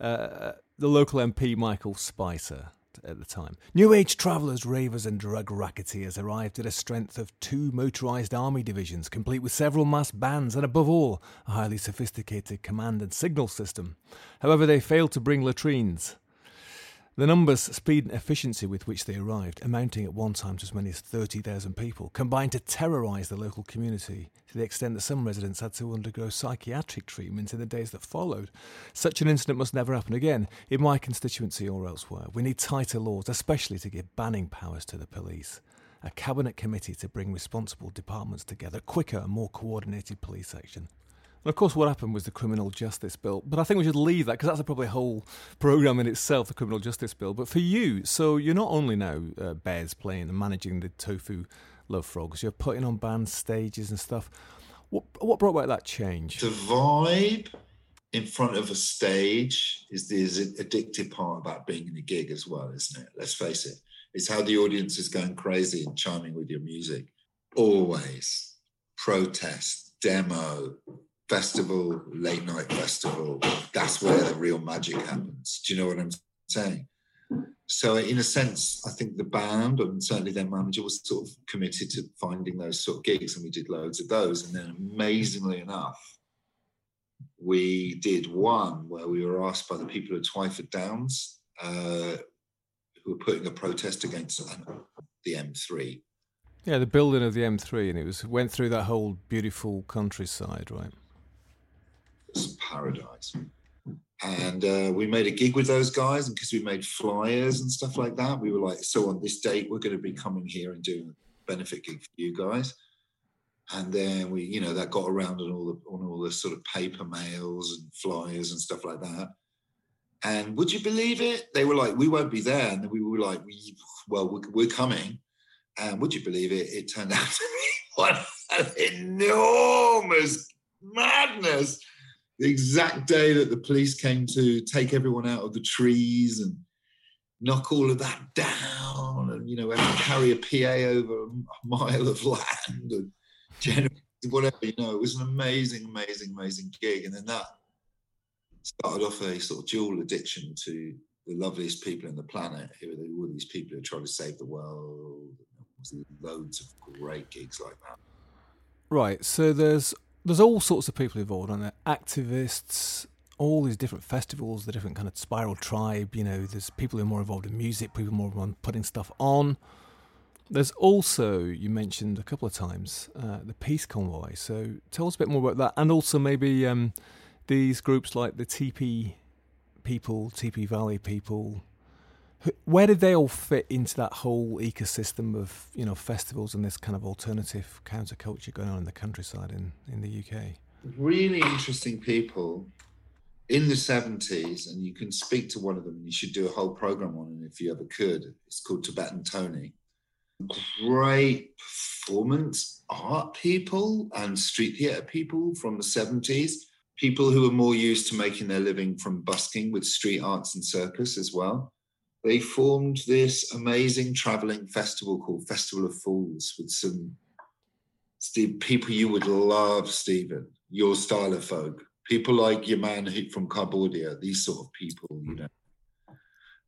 uh, the local MP, Michael Spicer, at the time. New Age travellers, ravers, and drug racketeers arrived at a strength of two motorised army divisions, complete with several massed bands, and above all, a highly sophisticated command and signal system. However, they failed to bring latrines. The numbers, speed, and efficiency with which they arrived, amounting at one time to as many as 30,000 people, combined to terrorise the local community to the extent that some residents had to undergo psychiatric treatment in the days that followed. Such an incident must never happen again, in my constituency or elsewhere. We need tighter laws, especially to give banning powers to the police. A cabinet committee to bring responsible departments together, quicker and more coordinated police action. And of course, what happened was the Criminal Justice Bill. But I think we should leave that because that's a probably a whole program in itself, the Criminal Justice Bill. But for you, so you're not only now uh, Bears playing and managing the Tofu Love Frogs, you're putting on band stages and stuff. What what brought about that change? The vibe in front of a stage is the addictive part about being in a gig as well, isn't it? Let's face it. It's how the audience is going crazy and chiming with your music. Always protest, demo, festival, late night festival, that's where the real magic happens. Do you know what I'm saying? So, in a sense, I think the band and certainly their manager was sort of committed to finding those sort of gigs, and we did loads of those. And then, amazingly enough, we did one where we were asked by the people of Twyford Downs, uh, who were putting a protest against the M3. Yeah, the building of the M3, and it was went through that whole beautiful countryside, right? Paradise. And uh, we made a gig with those guys, and because we made flyers and stuff like that, we were like, "So on this date, we're going to be coming here and doing a benefit gig for you guys." And then we, you know, that got around on all the on all the sort of paper mails and flyers and stuff like that. And would you believe it? They were like, "We won't be there," and we were like, "We, well, we're, we're coming." And would you believe it? It turned (laughs) out to be one enormous madness the exact day that the police came to take everyone out of the trees and knock all of that down and you know have to carry a PA over a mile of land and generate whatever you know it was an amazing amazing amazing gig. And then that started off a sort of dual addiction to the loveliest people in the planet. Who are all these people who are trying to save the world. Loads of great gigs like that. Right so there's there's all sorts of people involved on it activists all these different festivals the different kind of spiral tribe you know there's people who are more involved in music people more on putting stuff on. There's also you mentioned a couple of times uh, the peace convoy. So tell us a bit more about that and also maybe um, these groups like the tp people Tipi Valley people where did they all fit into that whole ecosystem of you know festivals and this kind of alternative counterculture going on in the countryside in, in the UK? Really interesting people in the 70s, and you can speak to one of them, and you should do a whole program on it if you ever could. It's called Tibetan Tony. Great performance art people and street theatre people from the 70s people who are more used to making their living from busking with street arts and circus as well. They formed this amazing traveling festival called Festival of Fools with some Steve, people you would love, Stephen, your style of folk. People like your man from Cambodia, these sort of people, you know.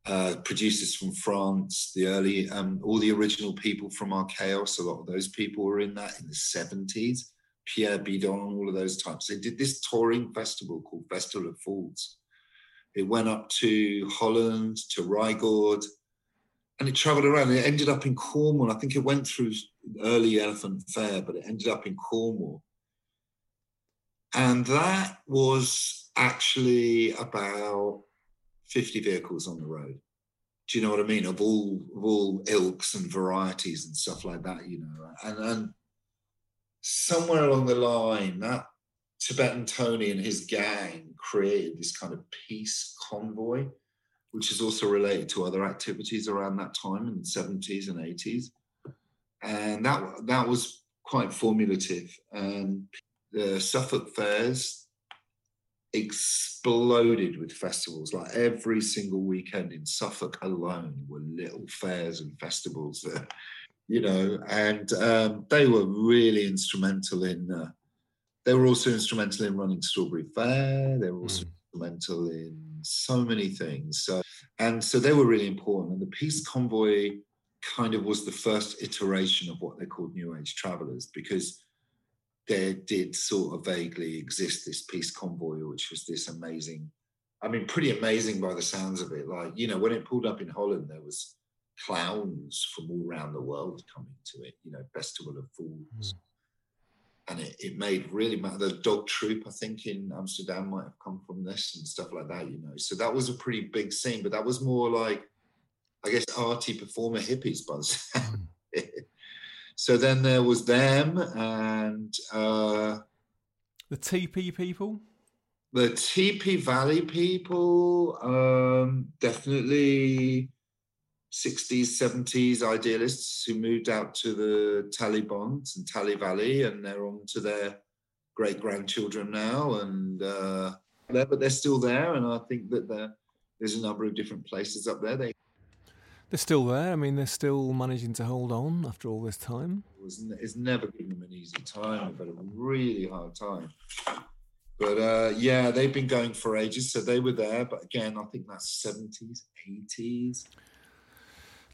Uh, producers from France, the early, um, all the original people from Archaos, a lot of those people were in that in the 70s. Pierre Bidon, all of those types. They did this touring festival called Festival of Fools. It went up to Holland, to Rygord, and it traveled around. It ended up in Cornwall. I think it went through early Elephant Fair, but it ended up in Cornwall. And that was actually about 50 vehicles on the road. Do you know what I mean? Of all of all ilks and varieties and stuff like that, you know. And and somewhere along the line, that Tibetan Tony and his gang created this kind of peace convoy, which is also related to other activities around that time in the 70s and 80s. And that that was quite formulative. And the Suffolk fairs exploded with festivals. Like every single weekend in Suffolk alone were little fairs and festivals that you know, and um, they were really instrumental in. Uh, they were also instrumental in running Strawberry Fair. They were also mm. instrumental in so many things. So, and so they were really important. And the Peace Convoy kind of was the first iteration of what they called New Age travelers because there did sort of vaguely exist this peace convoy, which was this amazing. I mean, pretty amazing by the sounds of it. Like, you know, when it pulled up in Holland, there was clowns from all around the world coming to it, you know, Festival of Fools. Mm. And it, it made really matter. the Dogtroep, I think, in Amsterdam might have come from this and stuff like that, you know. So that was a pretty big scene, but that was more like, I guess, arty performer hippies by the (laughs) sound. Mm. so then there was them and uh, the TP people. The Tipi Valley people, um, definitely 60s, 70s idealists who moved out to the Taliban and Tali Valley, and they're on to their great grandchildren now. And uh, but they're still there, and I think that there's a number of different places up there. They they're still there. I mean, they're still managing to hold on after all this time. It was, it's never given them an easy time. They've had a really hard time. But uh, yeah, they've been going for ages. So they were there. But again, I think that's 70s, 80s.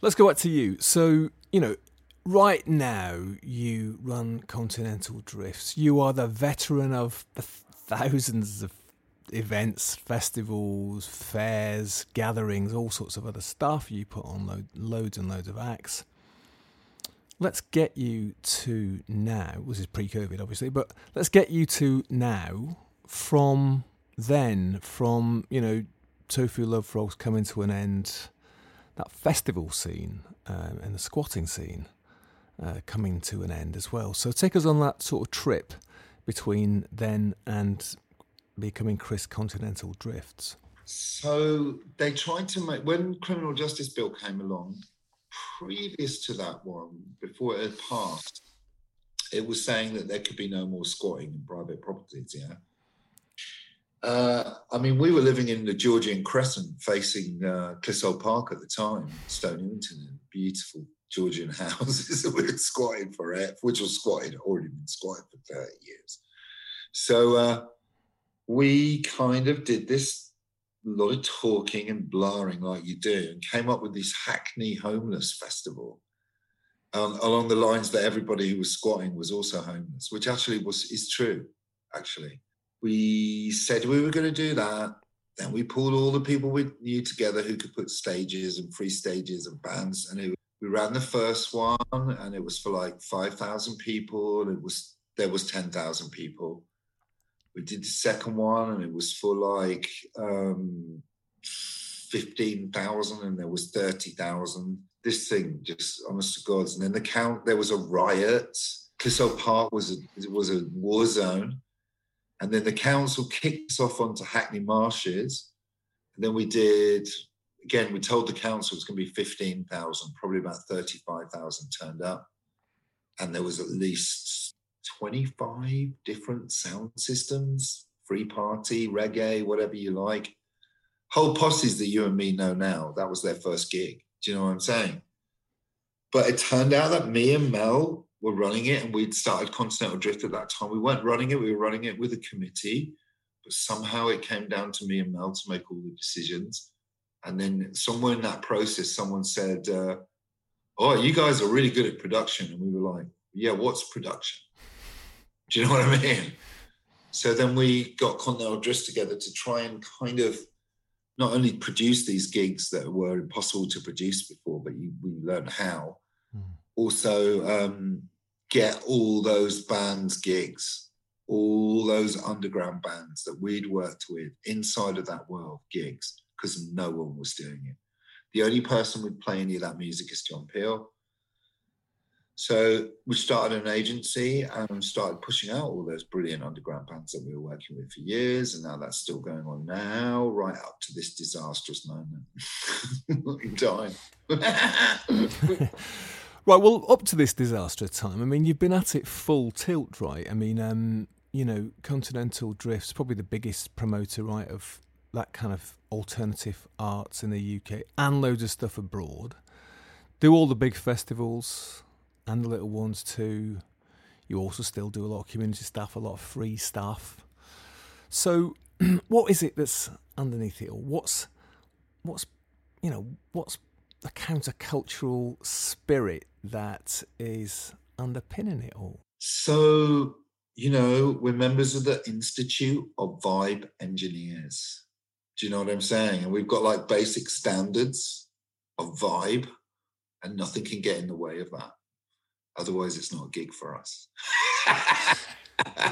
Let's go back to you. So, you know, right now you run Continental Drifts. You are the veteran of the thousands of events, festivals, fairs, gatherings, all sorts of other stuff. You put on lo- loads and loads of acts. Let's get you to now. This is pre COVID, obviously, but let's get you to now from then, from, you know, Tofu Love Frogs coming to an end that festival scene um, and the squatting scene uh, coming to an end as well. So take us on that sort of trip between then and becoming Chris Continental Drifts. So they tried to make when criminal justice bill came along, previous to that one, before it had passed, it was saying that there could be no more squatting in private properties. Yeah, uh, I mean, we were living in the Georgian Crescent facing uh, Clissold Park at the time, Stoke Newington, beautiful Georgian (laughs) houses that we had squatted for, which was squatted, already been squatted for 30 years. So uh, we kind of did this lot of talking and blaring like you do and came up with this Hackney Homeless Festival. Um, along the lines that everybody who was squatting was also homeless, which actually was is true, actually we said we were going to do that. Then we pulled all the people we knew together who could put stages and free stages and bands. And it, we ran the first one, and it was for like five thousand people. And it was there was ten thousand people. We did the second one, and it was for like um, fifteen thousand, and there was thirty thousand. This thing, just honest to God. And then the count, there was a riot. Clissold Park was a, was a war zone and then the council kicked us off onto Hackney Marshes. And then we did, again, we told the council it's going to be 15,000, probably about 35,000 turned up. And there was at least 25 different sound systems free party, reggae, whatever you like. Whole posses that you and me know now, that was their first gig. Do you know what I'm saying? But it turned out that me and Mel were running it and we'd started Continental Drift at that time. We weren't running it, we were running it with a committee, but somehow it came down to me and Mel to make all the decisions. And then somewhere in that process, someone said, uh, Oh, you guys are really good at production. And we were like, Yeah, what's production? (laughs) Do you know what I mean? So then we got Continental Drift together to try and kind of not only produce these gigs that were impossible to produce before, but you, we learned how. Mm. Also, um, get all those bands gigs, all those underground bands that we'd worked with inside of that world gigs, because no one was doing it. The only person would play any of that music is John Peel. So we started an agency and started pushing out all those brilliant underground bands that we were working with for years, and now that's still going on now, right up to this disastrous moment (laughs) in time. (laughs) right, well, up to this disastrous time, I mean, you've been at it full tilt, right? I mean, um, you know, Continental Drift's probably the biggest promoter, right, of that kind of alternative arts in the UK and loads of stuff abroad. Do all the big festivals and the little ones too. You also still do a lot of community stuff, a lot of free stuff. So, (clears throat) what is it that's underneath it all? What's what's you know what's the countercultural spirit that is underpinning it all? So, you know, we're members of the Institute of Vibe Engineers. Do you know what I'm saying? And we've got like basic standards of vibe, and nothing can get in the way of that. Otherwise, it's not a gig for us. (laughs) yeah,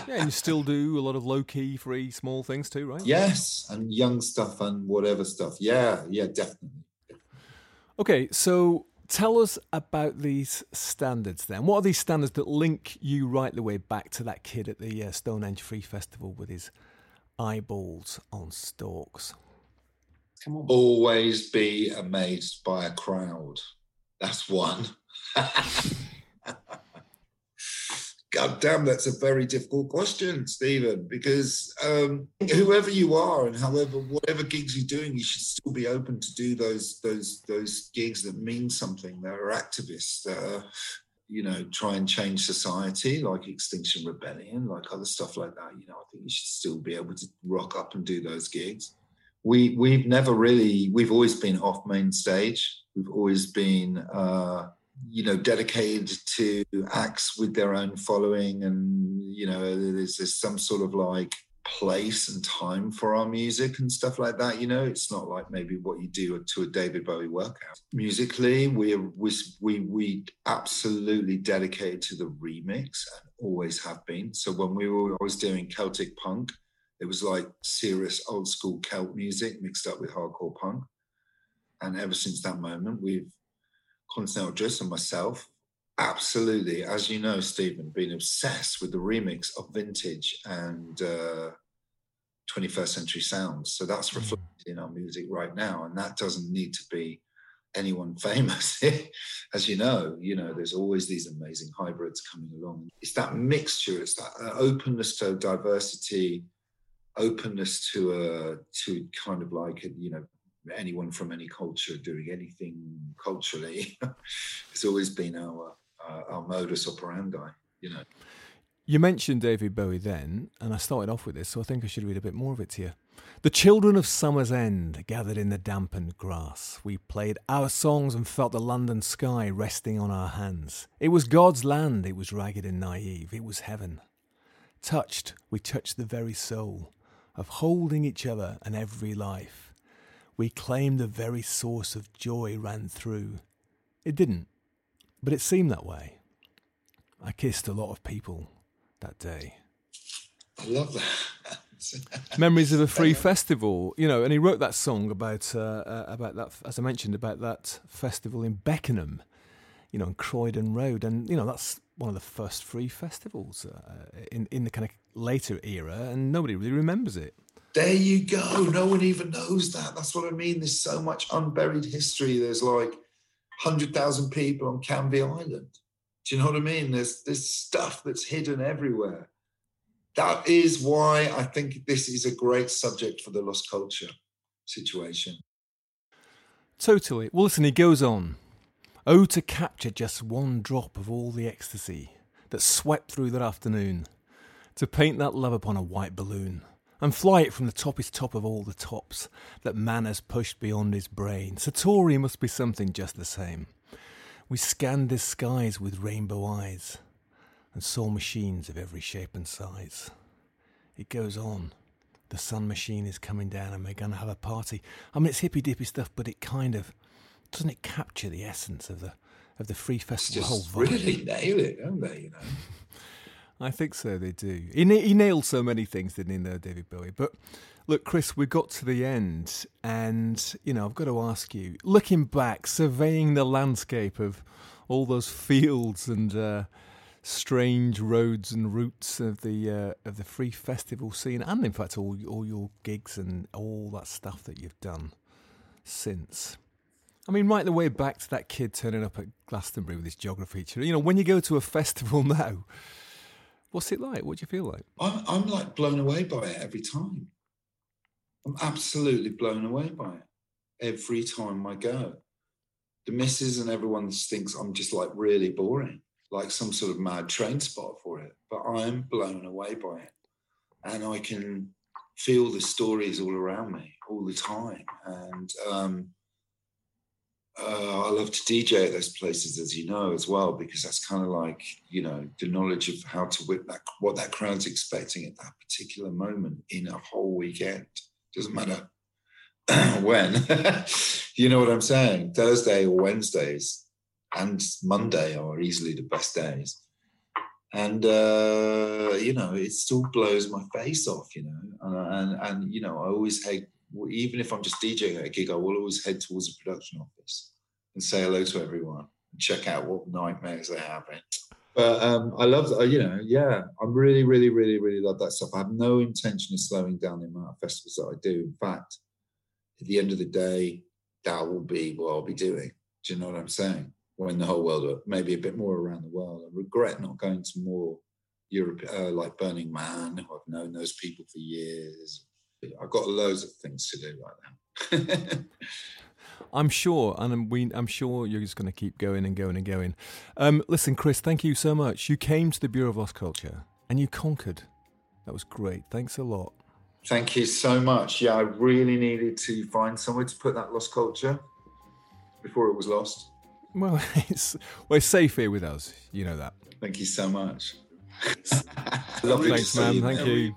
and you still do a lot of low key, free, small things too, right? Yes, and young stuff and whatever stuff. Yeah, yeah, definitely. Okay, so tell us about these standards then. What are these standards that link you right the way back to that kid at the uh, Stonehenge Free Festival with his eyeballs on stalks? Come on. Always be amazed by a crowd. That's one. (laughs) God damn, that's a very difficult question, Stephen, because um, whoever you are and however whatever gigs you're doing, you should still be open to do those those those gigs that mean something. That are activists, that are, you know, try and change society, like Extinction Rebellion, like other stuff like that. You know, I think you should still be able to rock up and do those gigs. We we've never really we've always been off main stage. We've always been uh, you know dedicated to acts with their own following and you know there's, there's some sort of like place and time for our music and stuff like that you know? It's not like maybe what you do to a david bowie workout. Musically we we we, we absolutely dedicated to the remix and always have been. So when we were always doing celtic punk it was like serious old school celt music mixed up with hardcore punk. And ever since that moment we've Continental Drift and myself, absolutely, as you know, Stephen, been obsessed with the remix of vintage and uh, 21st century sounds. So that's mm. reflected in our music right now, and that doesn't need to be anyone (laughs) famous. as you know, you know, there's always these amazing hybrids coming along. It's that mixture. It's that uh, openness to diversity, openness to a to kind of like a, you know anyone from any culture doing anything culturally. (laughs) it's always been our uh, our modus operandi. You know. You mentioned David Bowie then, and I started off with this, so I think I should read a bit more of it to you. The children of summer's end gathered in the dampened grass. We played our songs and felt the London sky resting on our hands. It was God's land, it was ragged and naive, it was heaven. Touched, we touched the very soul of holding each other and every life we claimed the very source of joy ran through. It didn't, but it seemed that way. I kissed a lot of people that day. I love that. (laughs) Memories of a free festival, you know, and he wrote that song about uh, uh, about that, as I mentioned, about that festival in Beckenham, you know, on Croydon Road, and you know that's one of the first free festivals uh, in in the kind of later era, and nobody really remembers it. There you go. No one even knows that. That's what I mean. There's so much unburied history. There's like 100,000 people on Canvey Island. Do you know what I mean? There's, there's stuff that's hidden everywhere. that is why I think this is a great subject for the lost culture situation. Totally. Well, listen, he goes on. Oh, to capture just one drop of all the ecstasy that swept through that afternoon, to paint that love upon a white balloon, and fly it from the toppest top of all the tops that man has pushed beyond his brain. Satori must be something just the same. We scanned the skies with rainbow eyes and saw machines of every shape and size. It goes on. The sun machine is coming down and we're going to have a party. I mean, it's hippy dippy stuff, but it kind of doesn't it capture the essence of the of the free festival Just whole vibe? really nail it, don't they? You know. I think so. They do. He, he nailed so many things, didn't he, there, David Bowie? But look, Chris, we got to the end, and you know, I've got to ask you, looking back, surveying the landscape of all those fields and uh, strange roads and routes of the uh, of the free festival scene, and in fact, all all your gigs and all that stuff that you've done since. I mean, right the way back to that kid turning up at Glastonbury with his geography teacher. You know, when you go to a (laughs) festival now, what's it like? What do you feel like? I'm, I'm like blown away by it every time. I'm absolutely blown away by it every time I go. The missus and everyone thinks I'm just like really boring, like some sort of mad train spot for it. But I'm blown away by it. And I can feel the stories all around me all the time. And um, uh, I love to DJ at those places, as you know, as well, because that's kind of like you know the knowledge of how to whip that what that crowd's expecting at that particular moment in a whole weekend. Doesn't matter (clears throat) when, (laughs) you know what I'm saying. Thursday or Wednesdays and Monday are easily the best days, and uh, you know it still blows my face off, you know, and and, and you know I always hate even if I'm just DJing at a gig, I will always head towards the production office and say hello to everyone and check out what nightmares they're having. But um, I love, uh, you know, yeah, I really, really, really, really love that stuff. I have no intention of slowing down the amount of festivals that I do. In fact, at the end of the day, that will be what I'll be doing. Do you know what I'm saying? When the whole world, maybe a bit more around the world. I regret not going to more Europe, uh, like Burning Man. I've known those people for years. I've got loads of things to do right now. (laughs) I'm sure, and I'm, we, I'm sure you're just going to keep going and going and going. Um, listen, Chris, thank you so much. You came to the Bureau of Lost Culture and you conquered. That was great. Thanks a lot. Thank you so much. Yeah, I really needed to find somewhere to put that lost culture before it was lost. Well, (laughs) it's, well, it's safe here with us. You know that. Thank you so much. (laughs) Thanks, man. Thank you.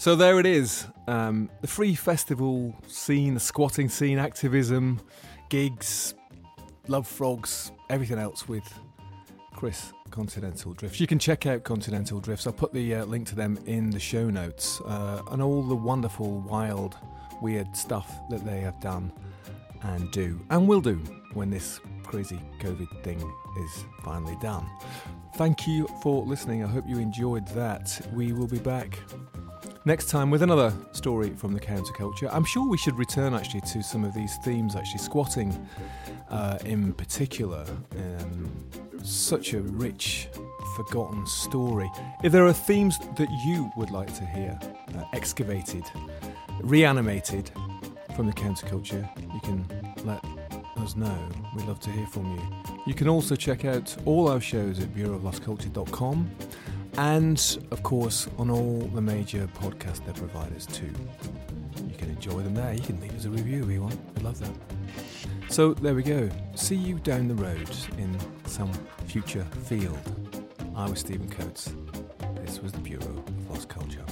So there it is. Um, the free festival scene, the squatting scene, activism, gigs, love frogs, everything else with Chris Continental Drifts. You can check out Continental Drifts. I'll put the uh, link to them in the show notes uh, and all the wonderful, wild, weird stuff that they have done and do and will do when this crazy COVID thing is finally done. Thank you for listening. I hope you enjoyed that. We will be back next time with another story from the counterculture. I'm sure we should return actually to some of these themes, actually, squatting uh, in particular. Um, such a rich, forgotten story. If there are themes that you would like to hear uh, excavated, reanimated from the counterculture, you can let us know. We'd love to hear from you. You can also check out all our shows at bureauoflostculture.com and, of course, on all the major podcast providers too. You can enjoy them there. You can leave us a review if you want. We love that. So there we go. See you down the road in some future field. I was Stephen Coates. This was the Bureau of Lost Culture.